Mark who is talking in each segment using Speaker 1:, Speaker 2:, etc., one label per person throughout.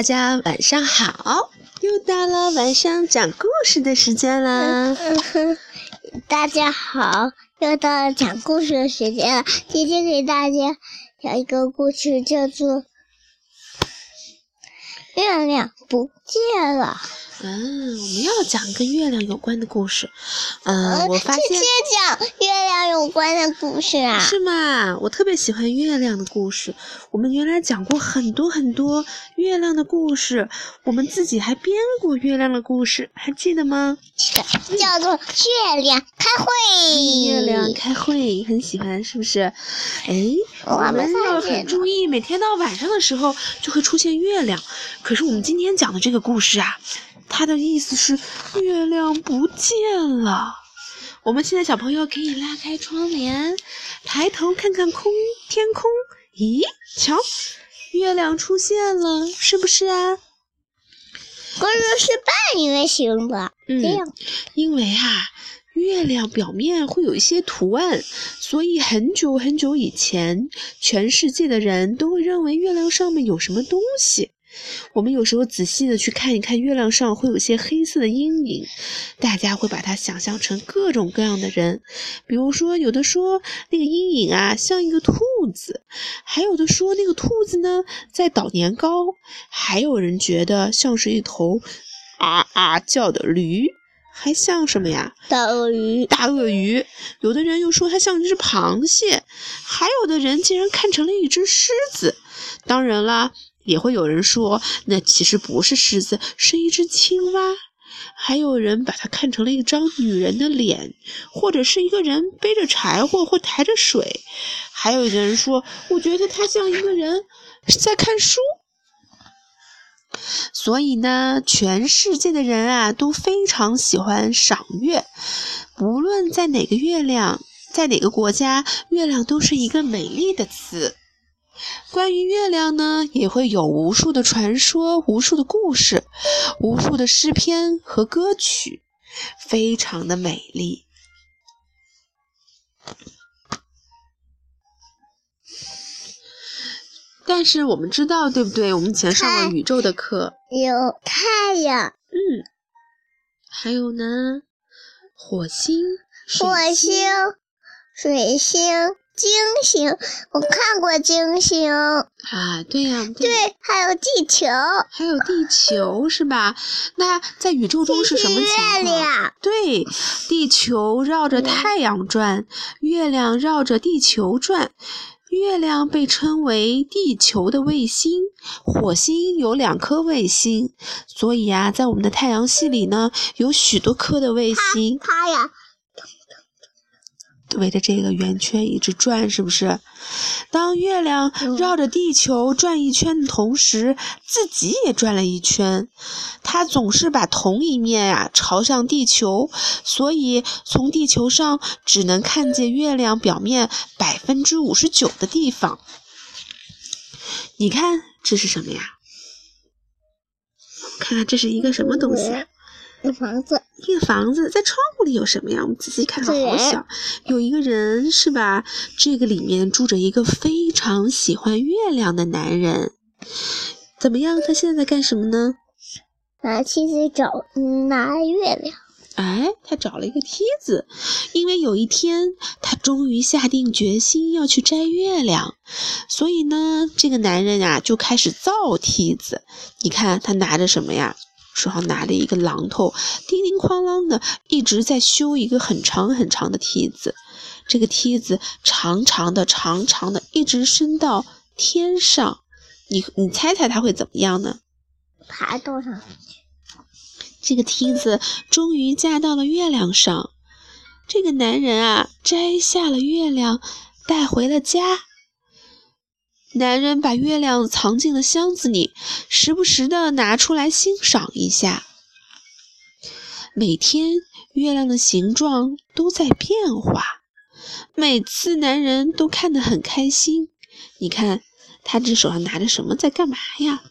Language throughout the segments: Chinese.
Speaker 1: 大家晚上好，又到了晚上讲故事的时间啦。
Speaker 2: 大家好，又到了讲故事的时间了。今天给大家讲一个故事，叫做《月亮不见了》。
Speaker 1: 嗯，我们要讲跟月亮有关的故事。嗯，我发现
Speaker 2: 直接讲月亮有关的故事啊？
Speaker 1: 是吗？我特别喜欢月亮的故事。我们原来讲过很多很多月亮的故事，我们自己还编过月亮的故事，还记得吗？
Speaker 2: 叫做月亮开会。
Speaker 1: 月亮开会，很喜欢，是不是？哎，我们要很注意，每天到晚上的时候就会出现月亮。可是我们今天讲的这个故事啊。他的意思是月亮不见了。我们现在小朋友可以拉开窗帘，抬头看看空天空。咦，瞧，月亮出现了，是不是啊？
Speaker 2: 可是是半圆形的，这样。
Speaker 1: 因为啊，月亮表面会有一些图案，所以很久很久以前，全世界的人都会认为月亮上面有什么东西。我们有时候仔细的去看一看月亮上会有些黑色的阴影，大家会把它想象成各种各样的人，比如说有的说那个阴影啊像一个兔子，还有的说那个兔子呢在捣年糕，还有人觉得像是一头啊啊叫的驴，还像什么呀？
Speaker 2: 大鳄鱼。
Speaker 1: 大鳄鱼。有的人又说它像一只螃蟹，还有的人竟然看成了一只狮子。当然啦。也会有人说，那其实不是狮子，是一只青蛙。还有人把它看成了一张女人的脸，或者是一个人背着柴火或抬着水。还有一个人说，我觉得它像一个人在看书。所以呢，全世界的人啊都非常喜欢赏月，不论在哪个月亮，在哪个国家，月亮都是一个美丽的词。关于月亮呢，也会有无数的传说、无数的故事、无数的诗篇和歌曲，非常的美丽。但是我们知道，对不对？我们以前上了宇宙的课，
Speaker 2: 有太阳，
Speaker 1: 嗯，还有呢，火星、
Speaker 2: 火星、水星。金星，我看过金星啊，
Speaker 1: 对呀，
Speaker 2: 对，还有地球，
Speaker 1: 还有地球是吧？那在宇宙中是什么情况？对，地球绕着太阳转，月亮绕着地球转。月亮被称为地球的卫星，火星有两颗卫星，所以啊，在我们的太阳系里呢，有许多颗的卫星。
Speaker 2: 它呀。
Speaker 1: 围着这个圆圈一直转，是不是？当月亮绕着地球转一圈的同时，自己也转了一圈。它总是把同一面呀朝向地球，所以从地球上只能看见月亮表面百分之五十九的地方。你看这是什么呀？看看这是一个什么东西？
Speaker 2: 一个房子，
Speaker 1: 一个房子在窗户里有什么呀？我们仔细看看，好小，有一个人是吧？这个里面住着一个非常喜欢月亮的男人。怎么样？他现在在干什么呢？
Speaker 2: 拿梯子找拿月亮。
Speaker 1: 哎，他找了一个梯子，因为有一天他终于下定决心要去摘月亮，所以呢，这个男人呀就开始造梯子。你看他拿着什么呀？手上拿着一个榔头，叮叮哐啷的一直在修一个很长很长的梯子。这个梯子长长的、长长的，一直伸到天上。你你猜猜它会怎么样呢？
Speaker 2: 爬到上去。
Speaker 1: 这个梯子终于架到了月亮上。这个男人啊，摘下了月亮，带回了家。男人把月亮藏进了箱子里，时不时的拿出来欣赏一下。每天月亮的形状都在变化，每次男人都看得很开心。你看，他这手上拿着什么，在干嘛呀？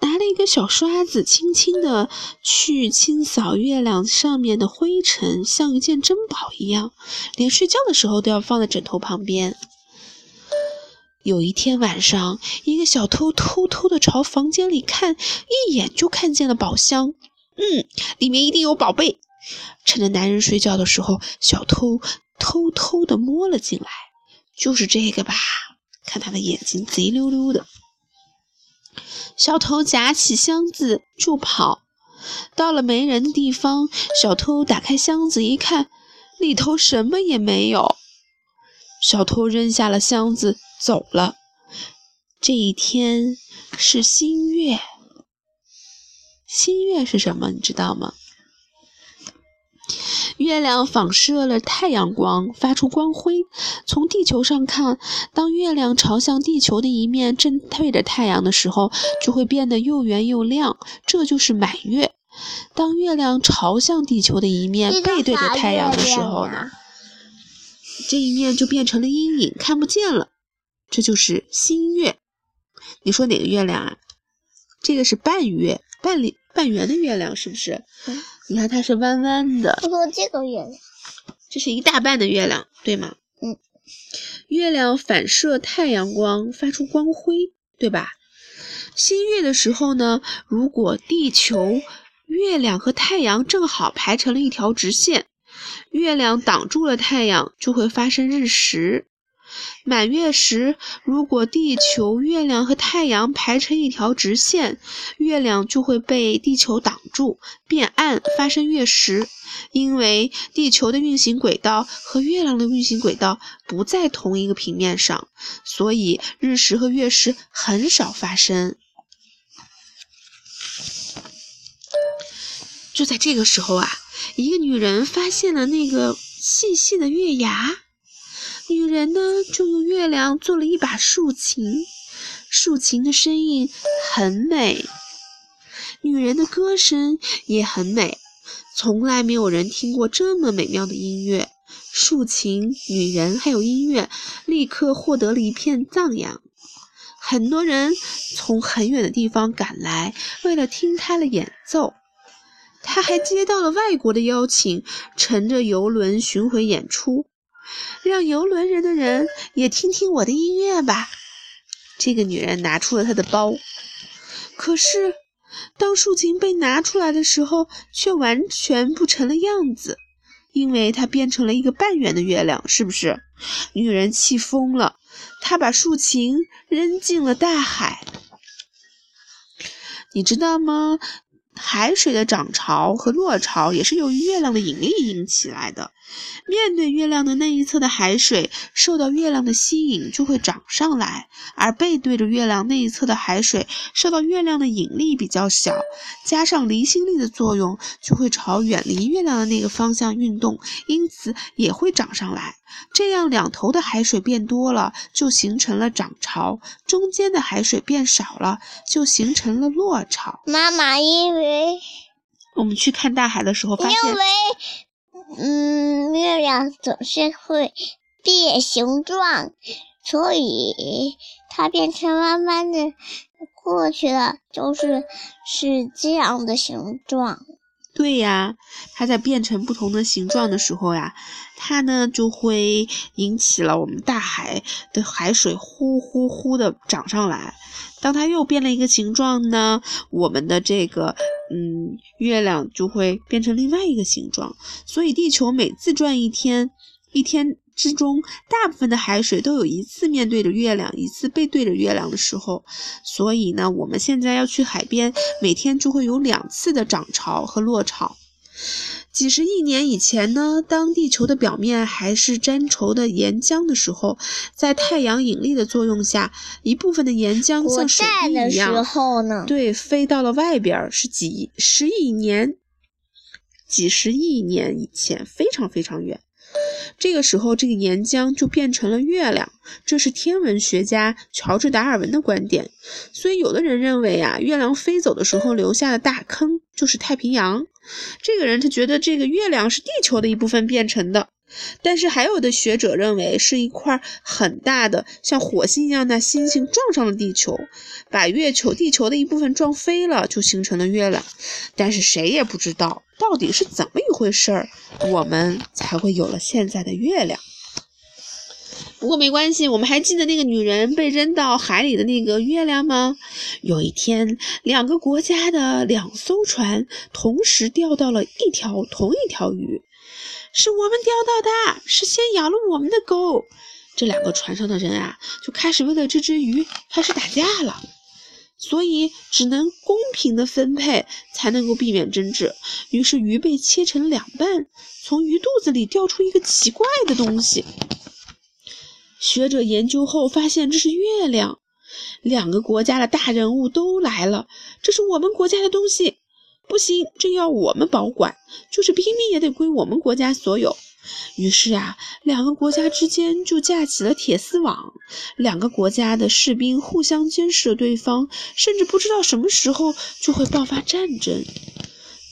Speaker 1: 拿了一个小刷子，轻轻的去清扫月亮上面的灰尘，像一件珍宝一样，连睡觉的时候都要放在枕头旁边。有一天晚上，一个小偷偷偷的朝房间里看，一眼就看见了宝箱。嗯，里面一定有宝贝。趁着男人睡觉的时候，小偷偷偷的摸了进来。就是这个吧？看他的眼睛贼溜溜的。小偷夹起箱子就跑。到了没人的地方，小偷打开箱子一看，里头什么也没有。小偷扔下了箱子走了。这一天是新月。新月是什么？你知道吗？月亮反射了太阳光，发出光辉。从地球上看，当月亮朝向地球的一面正对着太阳的时候，就会变得又圆又亮，这就是满月。当月亮朝向地球的一面背对着太阳的时候呢，这一面就变成了阴影，看不见了。这就是新月。你说哪个月亮啊？这个是半月，半里半圆的月亮，是不是？你看它是弯弯的。
Speaker 2: 我说这个月亮，
Speaker 1: 这是一大半的月亮，对吗？
Speaker 2: 嗯。
Speaker 1: 月亮反射太阳光，发出光辉，对吧？新月的时候呢，如果地球、月亮和太阳正好排成了一条直线，月亮挡住了太阳，就会发生日食。满月时，如果地球、月亮和太阳排成一条直线，月亮就会被地球挡住，变暗，发生月食。因为地球的运行轨道和月亮的运行轨道不在同一个平面上，所以日食和月食很少发生。就在这个时候啊，一个女人发现了那个细细的月牙。女人呢，就用月亮做了一把竖琴，竖琴的声音很美，女人的歌声也很美，从来没有人听过这么美妙的音乐。竖琴、女人还有音乐，立刻获得了一片赞扬。很多人从很远的地方赶来，为了听她的演奏。她还接到了外国的邀请，乘着游轮巡回演出。让游轮人的人也听听我的音乐吧。这个女人拿出了她的包，可是当竖琴被拿出来的时候，却完全不成了样子，因为它变成了一个半圆的月亮，是不是？女人气疯了，她把竖琴扔进了大海。你知道吗？海水的涨潮和落潮也是由于月亮的引力引起来的。面对月亮的那一侧的海水受到月亮的吸引，就会涨上来；而背对着月亮那一侧的海水受到月亮的引力比较小，加上离心力的作用，就会朝远离月亮的那个方向运动，因此也会涨上来。这样两头的海水变多了，就形成了涨潮；中间的海水变少了，就形成了落潮。
Speaker 2: 妈妈，因为
Speaker 1: 我们去看大海的时候发现，
Speaker 2: 因为嗯，月亮总是会变形状，所以它变成弯弯的过去了，就是是这样的形状。
Speaker 1: 对呀，它在变成不同的形状的时候呀，它呢就会引起了我们大海的海水呼呼呼的涨上来。当它又变了一个形状呢，我们的这个嗯月亮就会变成另外一个形状。所以地球每自转一天，一天。之中，大部分的海水都有一次面对着月亮，一次背对着月亮的时候。所以呢，我们现在要去海边，每天就会有两次的涨潮和落潮。几十亿年以前呢，当地球的表面还是粘稠的岩浆的时候，在太阳引力的作用下，一部分的岩浆像水滴一样，对，飞到了外边。是几十亿年、几十亿年以前，非常非常远。这个时候，这个岩浆就变成了月亮，这是天文学家乔治·达尔文的观点。所以，有的人认为啊，月亮飞走的时候留下的大坑就是太平洋。这个人他觉得这个月亮是地球的一部分变成的。但是还有的学者认为是一块很大的像火星一样的星星撞上了地球，把月球、地球的一部分撞飞了，就形成了月亮。但是谁也不知道到底是怎么一回事儿，我们才会有了现在的月亮。不过没关系，我们还记得那个女人被扔到海里的那个月亮吗？有一天，两个国家的两艘船同时钓到了一条同一条鱼，是我们钓到的，是先咬了我们的钩。这两个船上的人啊，就开始为了这只鱼开始打架了。所以只能公平的分配，才能够避免争执。于是鱼被切成两半，从鱼肚子里掉出一个奇怪的东西。学者研究后发现这是月亮。两个国家的大人物都来了，这是我们国家的东西，不行，这要我们保管，就是拼命也得归我们国家所有。于是啊，两个国家之间就架起了铁丝网，两个国家的士兵互相监视着对方，甚至不知道什么时候就会爆发战争。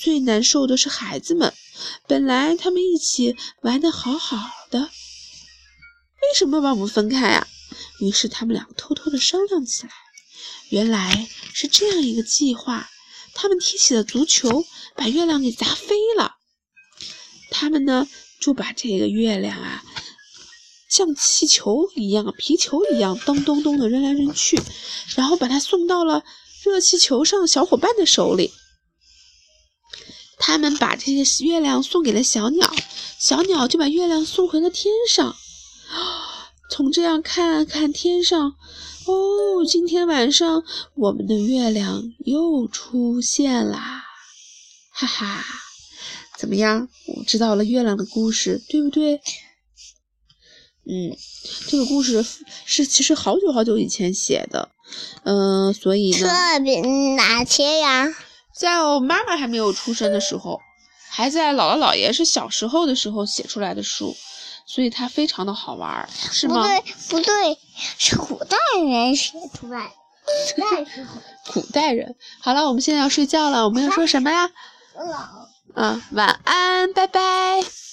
Speaker 1: 最难受的是孩子们，本来他们一起玩得好好的，为什么把我们分开啊？于是他们两个偷偷的商量起来，原来是这样一个计划：他们踢起了足球，把月亮给砸飞了。他们呢？就把这个月亮啊，像气球一样、皮球一样，咚咚咚的扔来扔去，然后把它送到了热气球上小伙伴的手里。他们把这些月亮送给了小鸟，小鸟就把月亮送回了天上。从这样看看天上，哦，今天晚上我们的月亮又出现啦，哈哈。怎么样？我知道了月亮的故事，对不对？嗯，这个故事是其实好久好久以前写的，嗯，所以呢，
Speaker 2: 特别哪些呀？
Speaker 1: 在我妈妈还没有出生的时候，还在姥姥姥爷是小时候的时候写出来的书，所以它非常的好玩，是吗？
Speaker 2: 不对，不对，是古代人写出来的。
Speaker 1: 古代人。好了，我们现在要睡觉了，我们要说什么呀？
Speaker 2: 老。
Speaker 1: 嗯，晚安，拜拜。